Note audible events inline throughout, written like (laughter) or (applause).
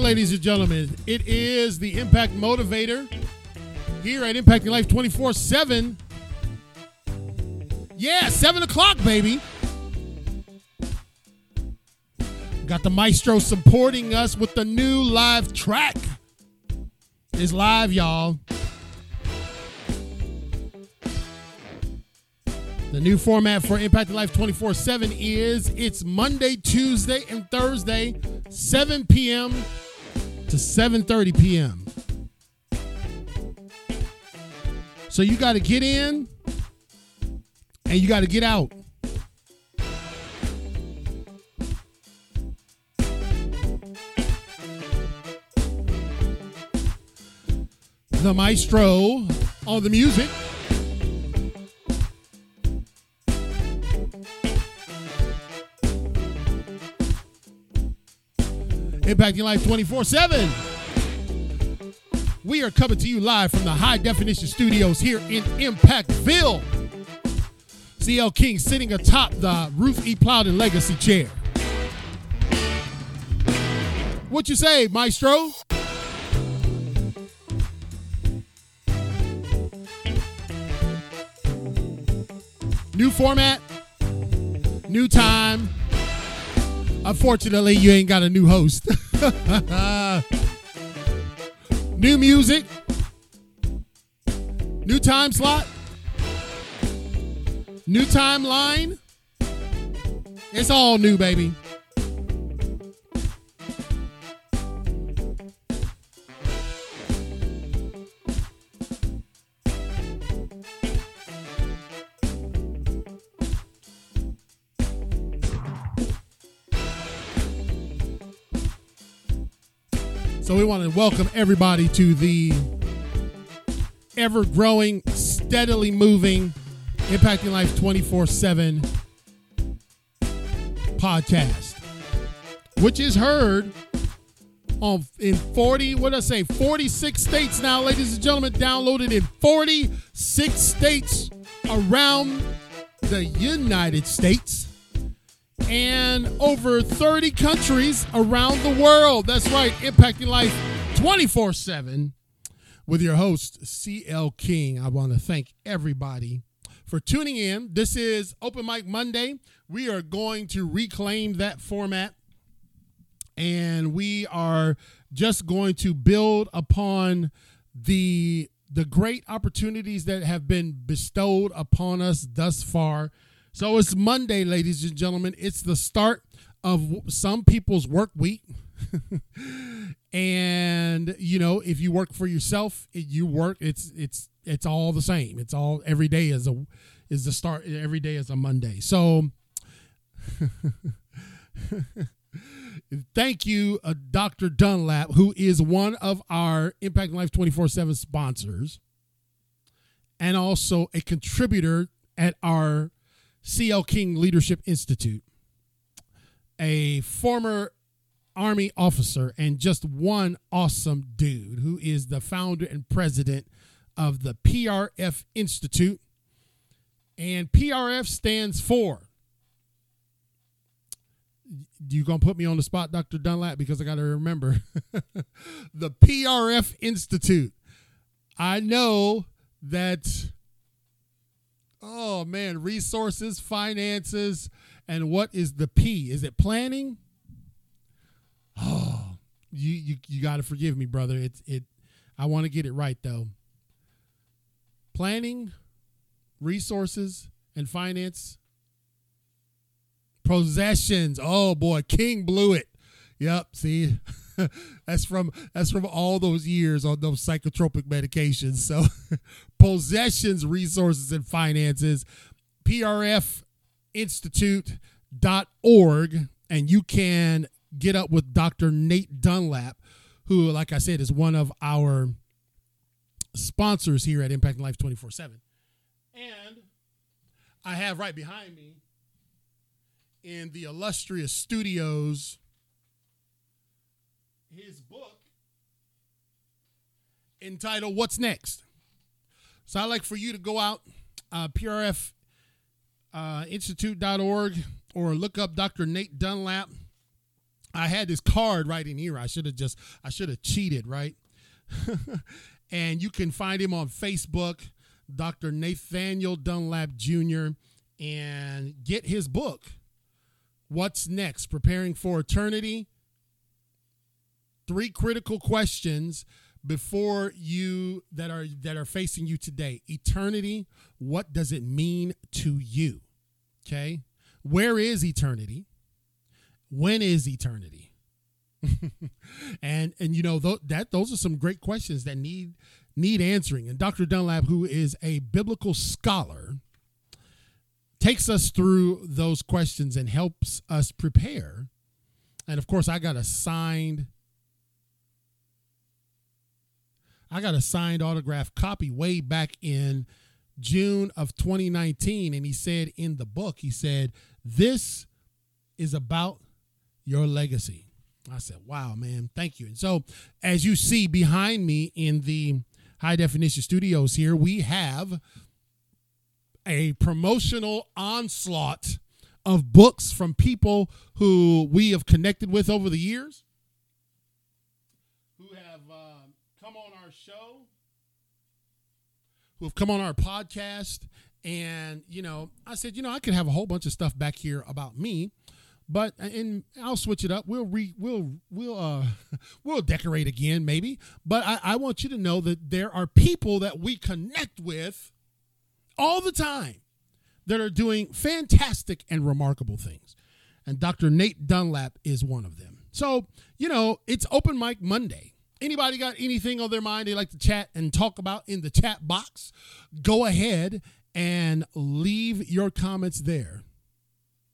ladies and gentlemen. It is the Impact Motivator here at Impacting Life 24 7. Yeah, 7 o'clock, baby. Got the maestro supporting us with the new live track. It's live, y'all. The new format for Impacting Life 24 7 is it's Monday, Tuesday, and Thursday, 7 p.m. to 7:30 p.m. So you got to get in and you got to get out. The maestro on the music. Impacting Life 24 7. We are coming to you live from the high definition studios here in Impactville. CL King sitting atop the Ruth E. Plowden Legacy Chair. What you say, Maestro? New format, new time. Unfortunately, you ain't got a new host. (laughs) new music, new time slot, new timeline. It's all new, baby. So we want to welcome everybody to the ever growing, steadily moving, impacting life 24 7 podcast, which is heard on in 40, what did I say, 46 states now, ladies and gentlemen, downloaded in 46 states around the United States and over 30 countries around the world. That's right, impacting life 24 7 with your host, CL King. I want to thank everybody for tuning in. This is Open Mic Monday. We are going to reclaim that format and we are just going to build upon the the great opportunities that have been bestowed upon us thus far so it's Monday, ladies and gentlemen. It's the start of some people's work week. (laughs) and you know, if you work for yourself, you work it's it's it's all the same. It's all every day is a is the start every day is a Monday. So (laughs) thank you uh, Dr. Dunlap who is one of our Impact Life 24/7 sponsors and also a contributor at our CL King Leadership Institute, a former Army officer and just one awesome dude who is the founder and president of the PRF Institute. And PRF stands for. You gonna put me on the spot, Dr. Dunlap, because I gotta remember (laughs) the PRF Institute. I know that oh man, resources, finances, and what is the P? Is it planning? Oh, you you you got to forgive me, brother. It's it. I want to get it right though. Planning, resources, and finance. Possessions. Oh boy, King blew it. Yep. See, (laughs) that's from that's from all those years on those psychotropic medications. So, (laughs) possessions, resources, and finances. PRFinstitute.org, and you can get up with Dr. Nate Dunlap, who, like I said, is one of our sponsors here at Impacting Life 24 7. And I have right behind me in the illustrious studios his book entitled What's Next? So I'd like for you to go out, uh, PRFinstitute.org, uh, or look up Dr. Nate Dunlap I had this card right in here. I should have just I should have cheated, right? (laughs) and you can find him on Facebook, Dr. Nathaniel Dunlap Jr., and get his book. What's next? Preparing for eternity. Three critical questions before you that are that are facing you today. Eternity, what does it mean to you? Okay? Where is eternity? When is eternity? (laughs) and and you know th- that those are some great questions that need need answering. And Dr. Dunlap, who is a biblical scholar, takes us through those questions and helps us prepare. And of course, I got a signed I got a signed autograph copy way back in June of 2019 and he said in the book he said this is about your legacy. I said, "Wow, man, thank you." And so, as you see behind me in the high definition studios here, we have a promotional onslaught of books from people who we have connected with over the years, who have uh, come on our show, who have come on our podcast. And, you know, I said, you know, I could have a whole bunch of stuff back here about me but and I'll switch it up. We'll re we'll we'll uh (laughs) we'll decorate again maybe. But I, I want you to know that there are people that we connect with all the time that are doing fantastic and remarkable things. And Dr. Nate Dunlap is one of them. So, you know, it's open mic Monday. Anybody got anything on their mind they like to chat and talk about in the chat box? Go ahead and leave your comments there.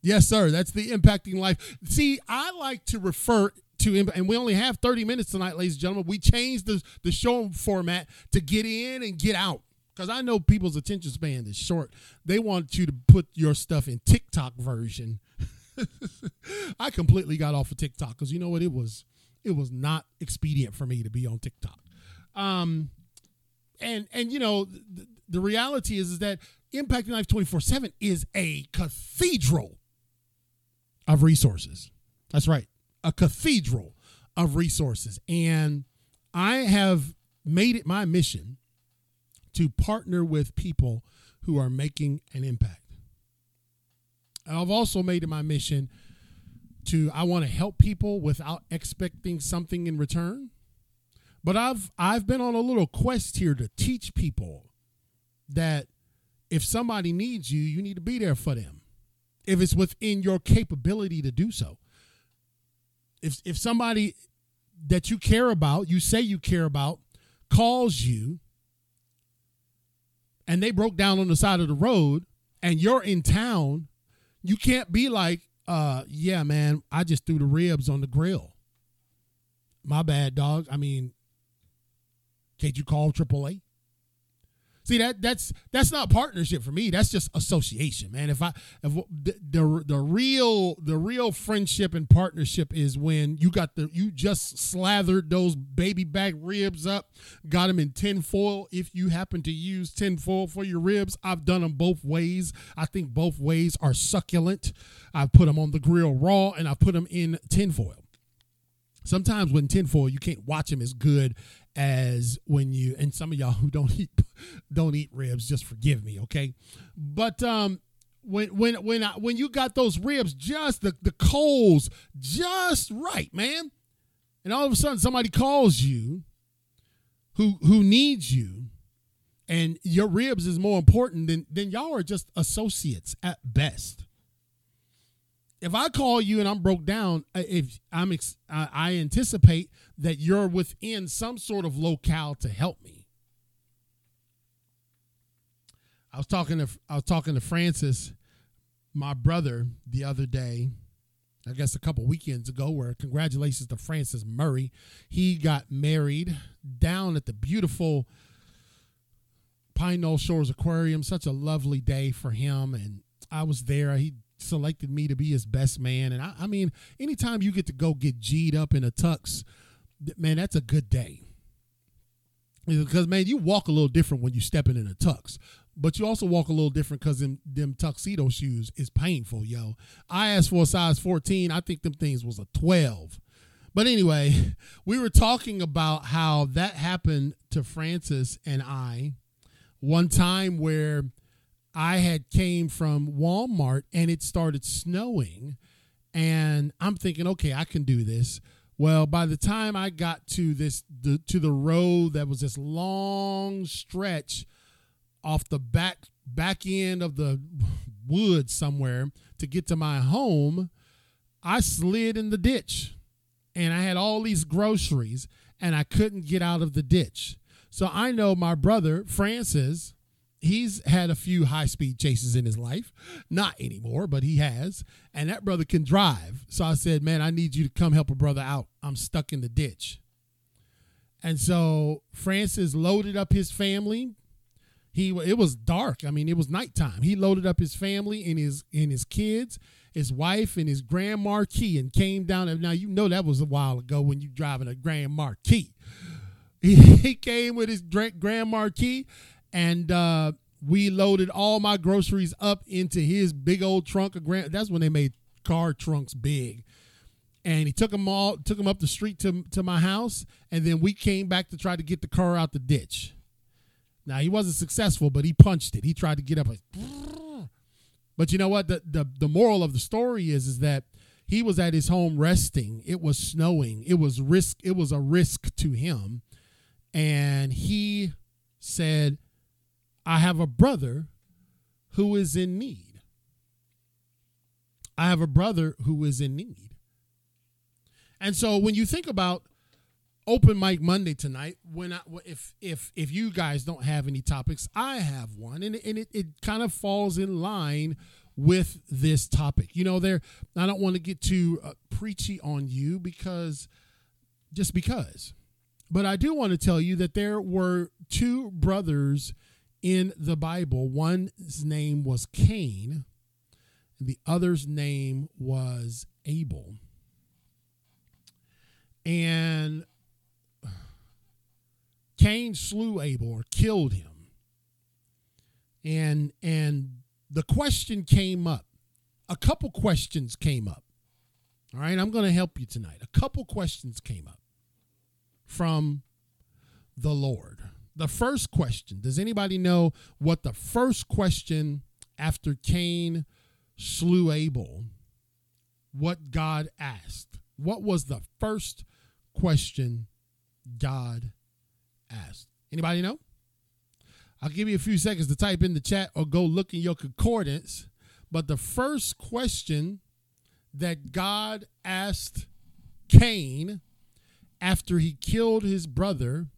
Yes, sir. That's the impacting life. See, I like to refer to, and we only have 30 minutes tonight, ladies and gentlemen. We changed the, the show format to get in and get out because I know people's attention span is short. They want you to put your stuff in TikTok version. (laughs) I completely got off of TikTok because you know what? It was it was not expedient for me to be on TikTok. Um, and and you know the, the reality is is that impacting life 24 7 is a cathedral of resources. That's right, a cathedral of resources. And I have made it my mission to partner with people who are making an impact. I've also made it my mission to I want to help people without expecting something in return. But I've I've been on a little quest here to teach people that if somebody needs you, you need to be there for them if it's within your capability to do so. If if somebody that you care about, you say you care about, calls you and they broke down on the side of the road and you're in town, you can't be like, uh, yeah, man, I just threw the ribs on the grill. My bad, dog. I mean, can't you call AAA? See that that's that's not partnership for me. That's just association, man. If I if the, the the real the real friendship and partnership is when you got the you just slathered those baby back ribs up, got them in tin foil. If you happen to use tin foil for your ribs, I've done them both ways. I think both ways are succulent. I've put them on the grill raw and I put them in tin foil sometimes when tinfoil you can't watch them as good as when you and some of y'all who don't eat (laughs) don't eat ribs just forgive me okay? But um when when when I, when you got those ribs just the the coals just right man. And all of a sudden somebody calls you who who needs you and your ribs is more important than than y'all are just associates at best if I call you and I'm broke down, uh, if I'm ex- I anticipate that you're within some sort of locale to help me. I was talking to I was talking to Francis, my brother, the other day. I guess a couple weekends ago, where congratulations to Francis Murray. He got married down at the beautiful Pine Knoll Shores Aquarium. Such a lovely day for him. And I was there. He selected me to be his best man. And I, I mean, anytime you get to go get G'd up in a tux, man, that's a good day. Because man, you walk a little different when you stepping in a tux. but you also walk a little different because them, them tuxedo shoes is painful, yo. I asked for a size 14. I think them things was a 12. But anyway, (laughs) we were talking about how that happened to Francis and I one time where I had came from Walmart and it started snowing and I'm thinking, okay, I can do this. Well, by the time I got to this the, to the road that was this long stretch off the back back end of the woods somewhere to get to my home, I slid in the ditch. And I had all these groceries and I couldn't get out of the ditch. So I know my brother Francis he's had a few high speed chases in his life. Not anymore, but he has. And that brother can drive. So I said, Man, I need you to come help a brother out. I'm stuck in the ditch. And so Francis loaded up his family. He it was dark. I mean, it was nighttime. He loaded up his family and his and his kids, his wife and his Grand Marquis and came down. Now you know that was a while ago when you driving a Grand Marquis. (laughs) He, came with his Grand Marquis and uh, we loaded all my groceries up into his big old trunk of grand. That's when they made car trunks big. And he took them all, took them up the street to to my house, and then we came back to try to get the car out the ditch. Now he wasn't successful, but he punched it. He tried to get up. but you know what? The, the the moral of the story is is that he was at his home resting. It was snowing. It was risk. It was a risk to him, and he said, I have a brother who is in need. I have a brother who is in need. And so when you think about open mic Monday tonight, when I, if if if you guys don't have any topics, I have one, and and it, it kind of falls in line with this topic. You know, there I don't want to get too uh, preachy on you because just because, but I do want to tell you that there were two brothers in the Bible. One's name was Cain, and the other's name was Abel. And Cain slew Abel or killed him. And and the question came up. A couple questions came up. All right, I'm going to help you tonight. A couple questions came up from the Lord the first question does anybody know what the first question after Cain slew Abel, what God asked? What was the first question God asked? Anybody know? I'll give you a few seconds to type in the chat or go look in your concordance. But the first question that God asked Cain after he killed his brother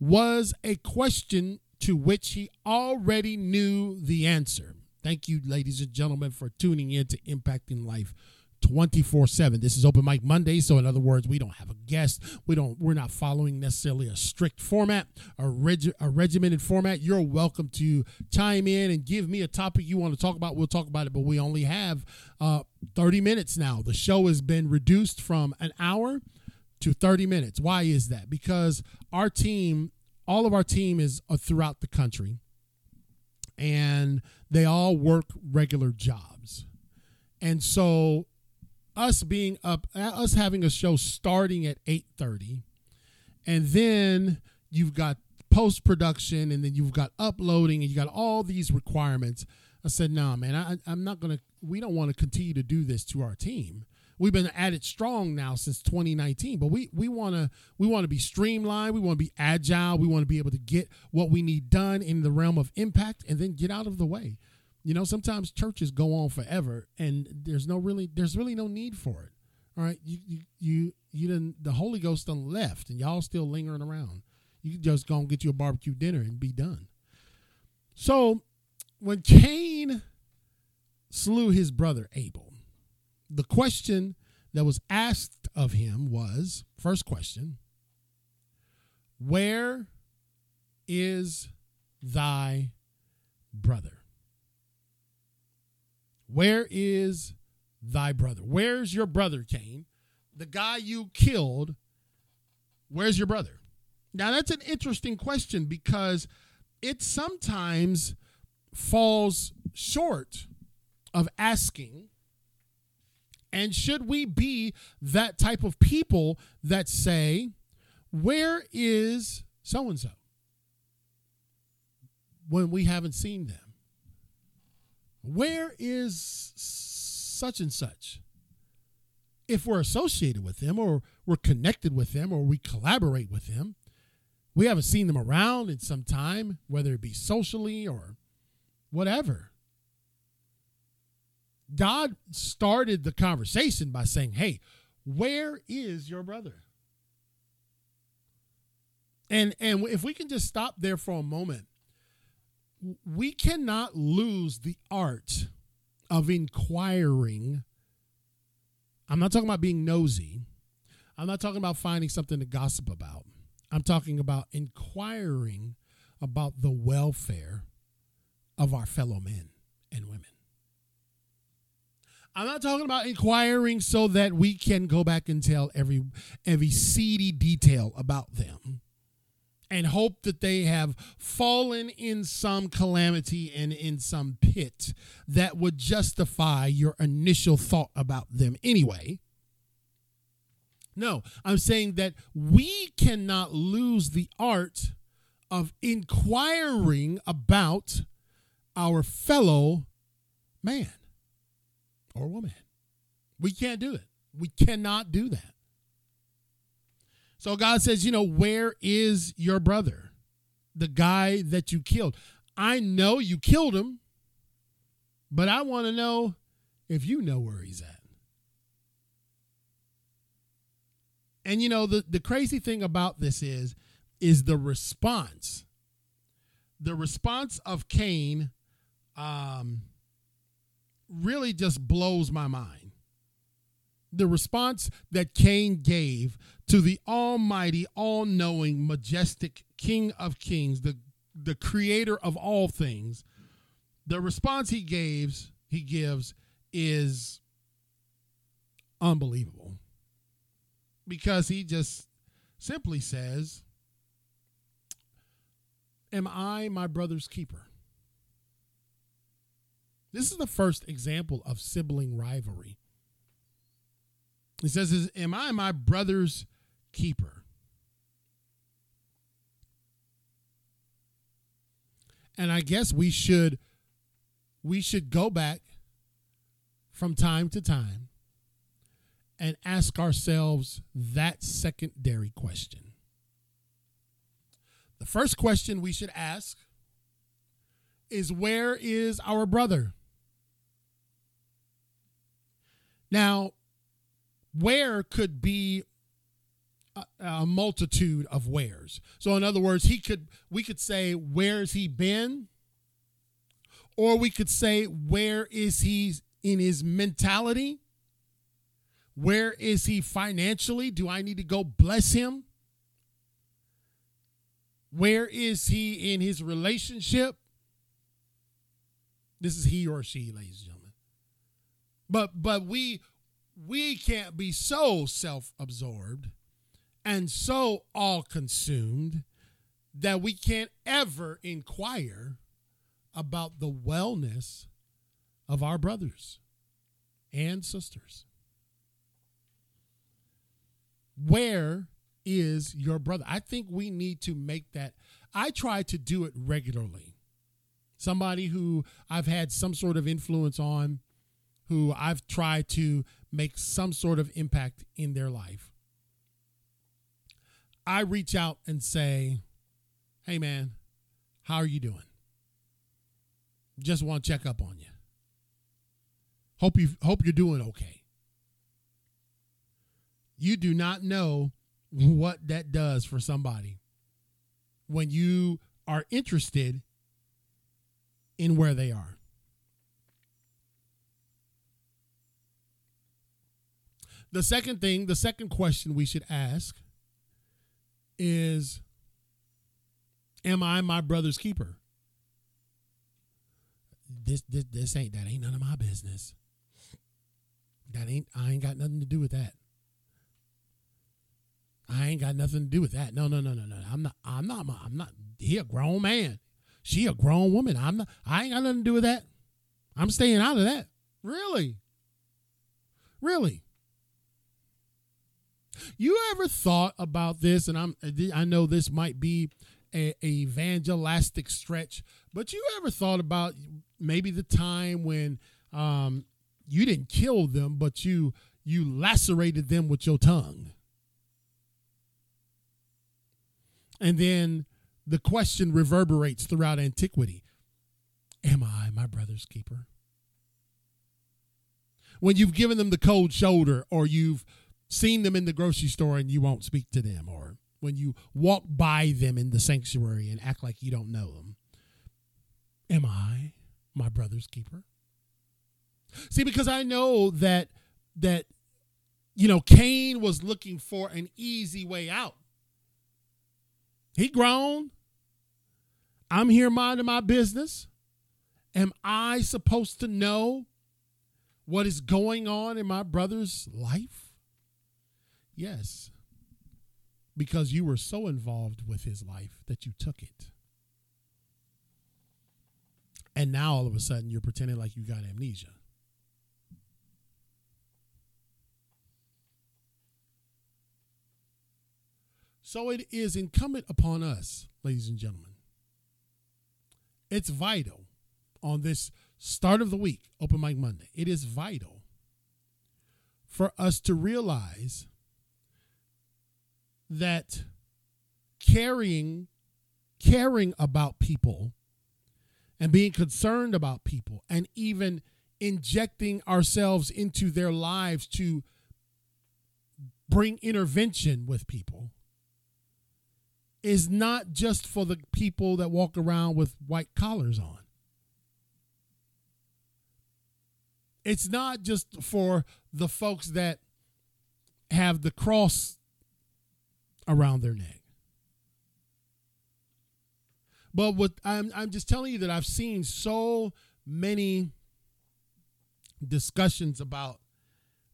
was a question to which he already knew the answer. Thank you, ladies and gentlemen, for tuning in to Impacting Life 24 7 this is open mic monday so in other words we don't have a guest. We don't we're not following necessarily a strict format a, reg, a regimented format. You're welcome to chime in and give me a topic you want to talk about. We'll talk about it but we only have uh, 30 minutes now. The show has been reduced from an hour to 30 minutes. Why is that? Because our team, all of our team is uh, throughout the country and they all work regular jobs. And so us being up uh, us having a show starting at 8:30 and then you've got post production and then you've got uploading and you got all these requirements. I said, "No, nah, man, I, I'm not going to we don't want to continue to do this to our team." We've been at it strong now since 2019 but we we want to we want to be streamlined we want to be agile we want to be able to get what we need done in the realm of impact and then get out of the way. You know sometimes churches go on forever and there's no really there's really no need for it. All right? You you you, you didn't the holy ghost done left and y'all still lingering around. You just go and get you a barbecue dinner and be done. So when cain slew his brother abel the question that was asked of him was first question, Where is thy brother? Where is thy brother? Where's your brother, Cain? The guy you killed, where's your brother? Now, that's an interesting question because it sometimes falls short of asking? And should we be that type of people that say, Where is so and so? When we haven't seen them. Where is such and such? If we're associated with them or we're connected with them or we collaborate with them, we haven't seen them around in some time, whether it be socially or whatever. God started the conversation by saying, Hey, where is your brother? And and if we can just stop there for a moment, we cannot lose the art of inquiring. I'm not talking about being nosy. I'm not talking about finding something to gossip about. I'm talking about inquiring about the welfare of our fellow men and women. I'm not talking about inquiring so that we can go back and tell every every seedy detail about them and hope that they have fallen in some calamity and in some pit that would justify your initial thought about them anyway. No, I'm saying that we cannot lose the art of inquiring about our fellow man or woman. We can't do it. We cannot do that. So God says, you know, where is your brother? The guy that you killed. I know you killed him, but I want to know if you know where he's at. And you know, the, the crazy thing about this is, is the response. The response of Cain um, really just blows my mind. The response that Cain gave to the almighty, all knowing, majestic King of Kings, the, the creator of all things, the response he gives, he gives is unbelievable. Because he just simply says, Am I my brother's keeper? This is the first example of sibling rivalry. He says, Am I my brother's keeper? And I guess we should we should go back from time to time and ask ourselves that secondary question. The first question we should ask is where is our brother? Now, where could be a, a, multitude of wheres. So in other words, he could we could say where's he been? Or we could say where is he in his mentality? Where is he financially? Do I need to go bless him? Where is he in his relationship? This is he or she, ladies and gentlemen. But but we we can't be so self-absorbed and so all-consumed that we can't ever inquire about the wellness of our brothers and sisters. Where is your brother? I think we need to make that. I try to do it regularly. Somebody who I've had some sort of influence on who I've tried to make some sort of impact in their life. I reach out and say, "Hey man, how are you doing? Just want to check up on you. Hope you hope you're doing okay." You do not know what that does for somebody when you are interested in where they are. The second thing, the second question we should ask is Am I my brother's keeper? This, this this ain't that ain't none of my business. That ain't I ain't got nothing to do with that. I ain't got nothing to do with that. No, no, no, no, no. I'm not I'm not I'm not he a grown man. she a grown woman. I'm not, I ain't got nothing to do with that. I'm staying out of that. Really? Really? You ever thought about this? And I'm I know this might be a, a evangelistic stretch, but you ever thought about maybe the time when um, you didn't kill them, but you you lacerated them with your tongue? And then the question reverberates throughout antiquity Am I my brother's keeper? When you've given them the cold shoulder, or you've seen them in the grocery store and you won't speak to them, or when you walk by them in the sanctuary and act like you don't know them. Am I my brother's keeper? See, because I know that that you know Cain was looking for an easy way out. He grown. I'm here minding my business. Am I supposed to know what is going on in my brother's life? Yes. Because you were so involved with his life that you took it. And now all of a sudden you're pretending like you got amnesia. So it is incumbent upon us, ladies and gentlemen. It's vital on this start of the week, Open Mic Monday. It is vital for us to realize that caring caring about people and being concerned about people and even injecting ourselves into their lives to bring intervention with people is not just for the people that walk around with white collars on. It's not just for the folks that have the cross around their neck. But what I'm I'm just telling you that I've seen so many discussions about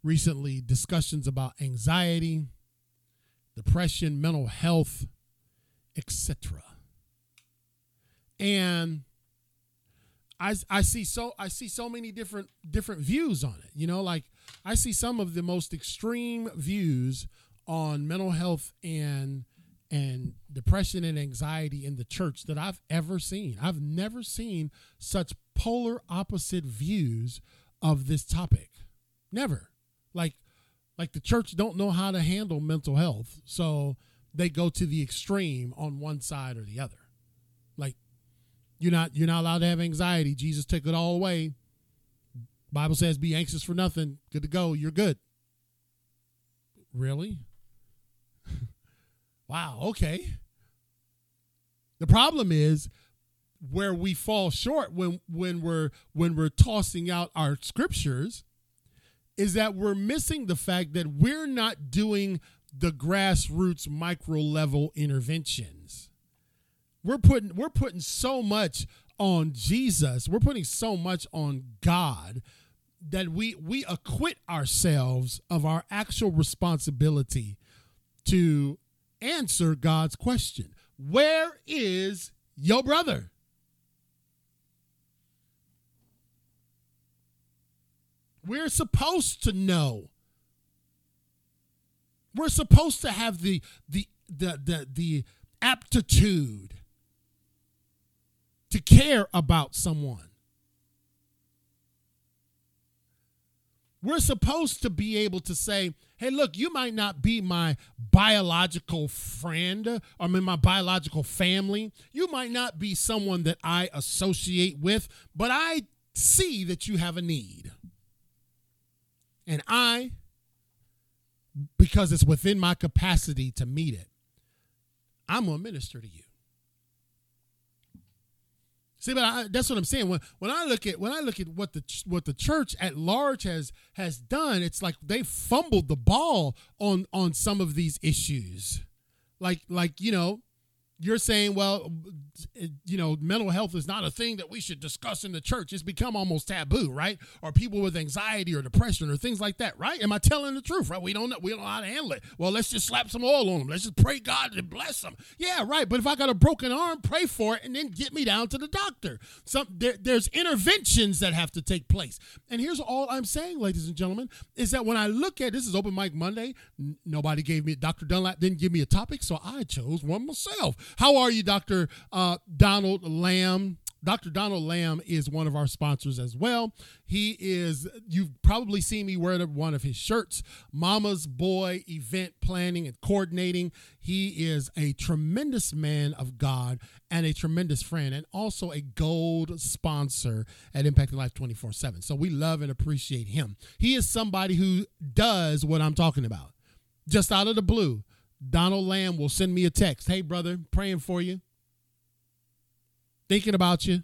recently discussions about anxiety, depression, mental health, etc. And I, I see so I see so many different different views on it. You know, like I see some of the most extreme views on mental health and and depression and anxiety in the church that I've ever seen. I've never seen such polar opposite views of this topic. Never. Like like the church don't know how to handle mental health. So they go to the extreme on one side or the other. Like you're not you're not allowed to have anxiety. Jesus took it all away. Bible says be anxious for nothing. Good to go. You're good. Really? Wow, okay. The problem is where we fall short when when we're when we're tossing out our scriptures is that we're missing the fact that we're not doing the grassroots micro level interventions. We're putting we're putting so much on Jesus. We're putting so much on God that we we acquit ourselves of our actual responsibility to answer God's question. Where is your brother? We're supposed to know we're supposed to have the the the the, the aptitude to care about someone. We're supposed to be able to say, hey, look, you might not be my biological friend or I mean, my biological family. You might not be someone that I associate with, but I see that you have a need. And I because it's within my capacity to meet it, I'm going to minister to you. See, but I, that's what I'm saying. When when I look at when I look at what the what the church at large has has done, it's like they fumbled the ball on on some of these issues. Like like you know, you're saying, well, you know, mental health is not a thing that we should discuss in the church. It's become almost taboo, right? Or people with anxiety or depression or things like that, right? Am I telling the truth, right? We don't know, we don't know how to handle it. Well, let's just slap some oil on them. Let's just pray God to bless them. Yeah, right. But if I got a broken arm, pray for it and then get me down to the doctor. Some there, there's interventions that have to take place. And here's all I'm saying, ladies and gentlemen, is that when I look at this is open mic Monday, nobody gave me Dr. Dunlap didn't give me a topic, so I chose one myself. How are you, Dr. Uh, Donald Lamb? Dr. Donald Lamb is one of our sponsors as well. He is, you've probably seen me wear one of his shirts, Mama's Boy Event Planning and Coordinating. He is a tremendous man of God and a tremendous friend, and also a gold sponsor at Impacting Life 24 7. So we love and appreciate him. He is somebody who does what I'm talking about. Just out of the blue, Donald Lamb will send me a text Hey, brother, praying for you thinking about you.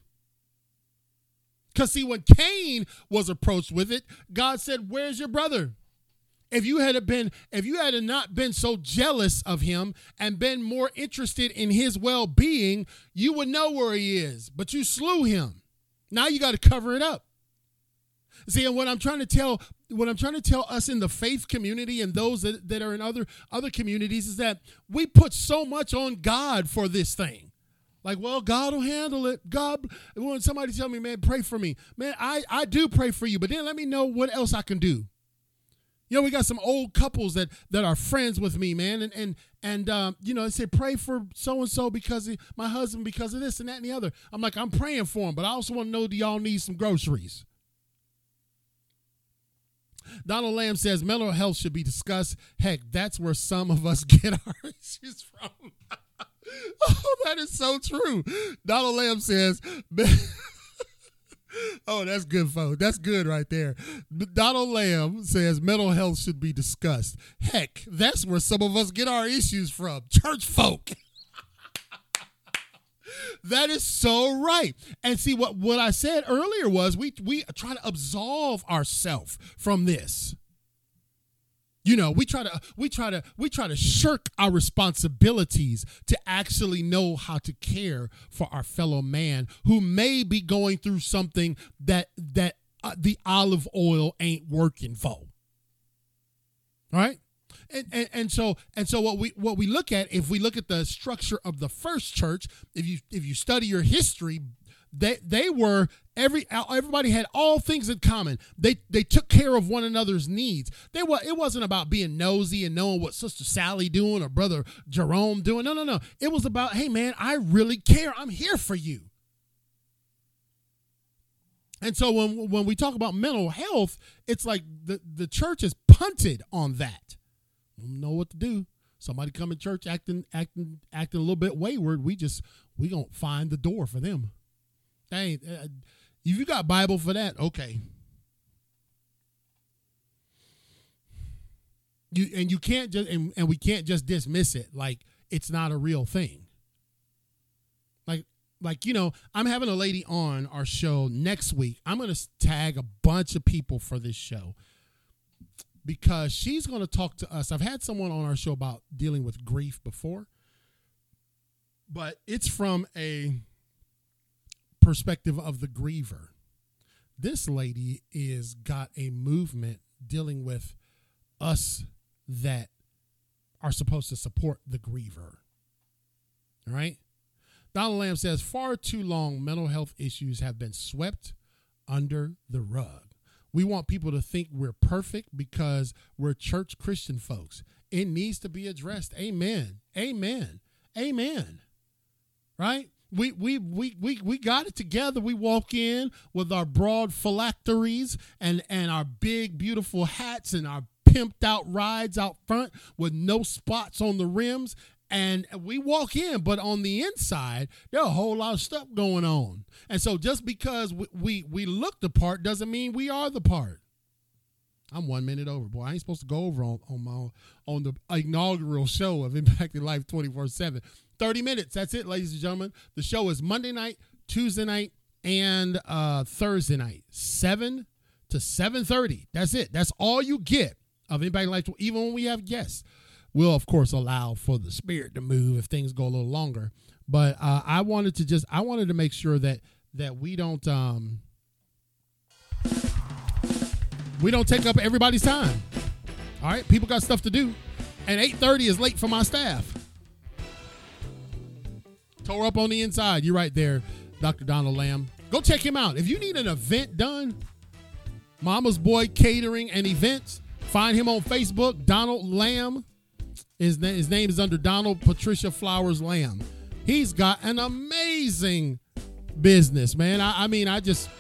Because, see, when Cain was approached with it, God said, Where's your brother? If you had been, if you had not been so jealous of him and been more interested in his well-being, you would know where he is. But you slew him. Now you got to cover it up. See, and what I'm trying to tell, what I'm trying to tell us in the faith community and those that, that are in other other communities is that we put so much on God for this thing. Like, well, God will handle it. God, when somebody tell me, man, pray for me, man, I, I do pray for you, but then let me know what else I can do. You know, we got some old couples that that are friends with me, man, and and and um, you know, they say pray for so and so because of my husband because of this and that and the other. I'm like, I'm praying for him, but I also want to know do y'all need some groceries? Donald Lamb says mental health should be discussed. Heck, that's where some of us (laughs) get our issues from. (laughs) Oh, that is so true. Donald Lamb says, (laughs) Oh, that's good, folks. That's good right there. Donald Lamb says mental health should be discussed. Heck, that's where some of us get our issues from. Church folk. That is so right. And see what what I said earlier was we we try to absolve ourselves from this. You know, we try to we try to we try to shirk our responsibilities to actually know how to care for our fellow man who may be going through something that that uh, the olive oil ain't working for. All right? And, and, and so and so what we what we look at if we look at the structure of the first church if you if you study your history they they were every everybody had all things in common. They they took care of one another's needs. They were it wasn't about being nosy and knowing what Sister Sally doing or Brother Jerome doing. No, no, no. It was about, hey man, I really care. I'm here for you. And so when when we talk about mental health, it's like the, the church is punted on that. Know what to do. Somebody come in church acting acting acting a little bit wayward. We just we gonna find the door for them. Hey, uh, if you got Bible for that, okay. You and you can't just and, and we can't just dismiss it like it's not a real thing. Like like you know, I'm having a lady on our show next week. I'm going to tag a bunch of people for this show because she's going to talk to us. I've had someone on our show about dealing with grief before, but it's from a perspective of the griever. This lady is got a movement dealing with us that are supposed to support the griever. All right? Donald Lamb says far too long mental health issues have been swept under the rug. We want people to think we're perfect because we're church Christian folks. It needs to be addressed. Amen. Amen. Amen. Right? we we we we we got it together. We walk in with our broad phylacteries and and our big beautiful hats and our pimped out rides out front with no spots on the rims and we walk in but on the inside there's a whole lot of stuff going on and so just because we we, we look the part doesn't mean we are the part I'm one minute over, boy. I ain't supposed to go over on, on my on the inaugural show of Impacting Life 24 7. 30 minutes. That's it, ladies and gentlemen. The show is Monday night, Tuesday night, and uh, Thursday night, 7 to 7.30. That's it. That's all you get of Impacting Life. Even when we have guests, we'll, of course, allow for the spirit to move if things go a little longer. But uh, I wanted to just I wanted to make sure that that we don't um we don't take up everybody's time. All right, people got stuff to do, and 8:30 is late for my staff. Tore up on the inside. You're right there, Dr. Donald Lamb. Go check him out. If you need an event done, Mama's Boy Catering and Events, find him on Facebook, Donald Lamb. His, na- his name is under Donald Patricia Flowers Lamb. He's got an amazing business, man. I, I mean, I just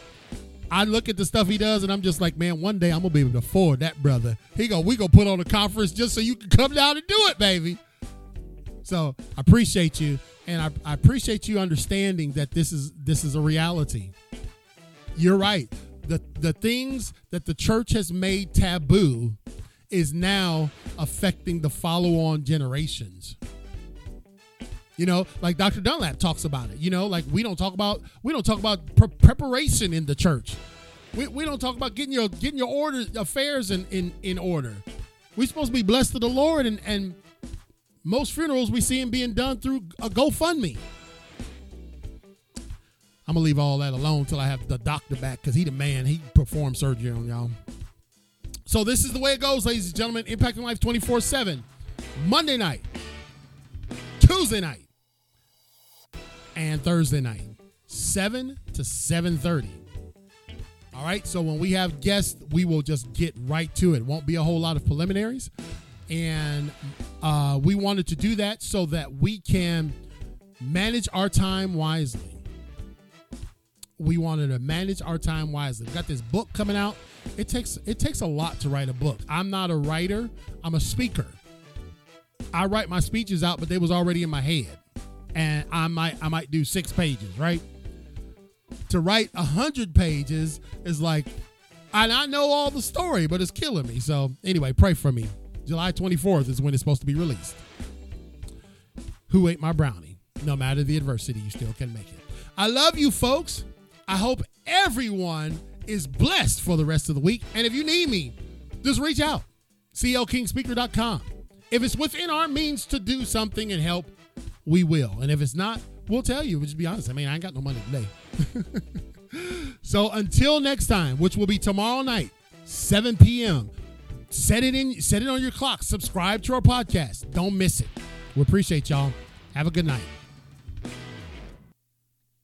I look at the stuff he does and I'm just like, man, one day I'm gonna be able to afford that brother. He go, we gonna put on a conference just so you can come down and do it, baby. So I appreciate you, and I, I appreciate you understanding that this is this is a reality. You're right. The the things that the church has made taboo is now affecting the follow-on generations. You know, like Dr. Dunlap talks about it. You know, like we don't talk about we don't talk about pre- preparation in the church. We, we don't talk about getting your getting your order affairs in in, in order. We're supposed to be blessed to the Lord, and and most funerals we see them being done through a GoFundMe. I'm gonna leave all that alone until I have the doctor back because he the man. He performed surgery on y'all. So this is the way it goes, ladies and gentlemen. Impacting Life 24 7. Monday night, Tuesday night, and Thursday night, 7 to 7:30. All right, so when we have guests, we will just get right to it. Won't be a whole lot of preliminaries, and uh, we wanted to do that so that we can manage our time wisely. We wanted to manage our time wisely. We got this book coming out. It takes it takes a lot to write a book. I'm not a writer. I'm a speaker. I write my speeches out, but they was already in my head and I might I might do six pages, right? To write a hundred pages is like, and I know all the story, but it's killing me. So anyway, pray for me. July 24th is when it's supposed to be released. Who ate my brownie? No matter the adversity, you still can make it. I love you, folks. I hope everyone is blessed for the rest of the week. And if you need me, just reach out. CLKingspeaker.com. If it's within our means to do something and help, we will. And if it's not, we'll tell you. We'll just be honest. I mean, I ain't got no money today. (laughs) so until next time, which will be tomorrow night, 7 p.m. Set it in, set it on your clock. Subscribe to our podcast. Don't miss it. We appreciate y'all. Have a good night.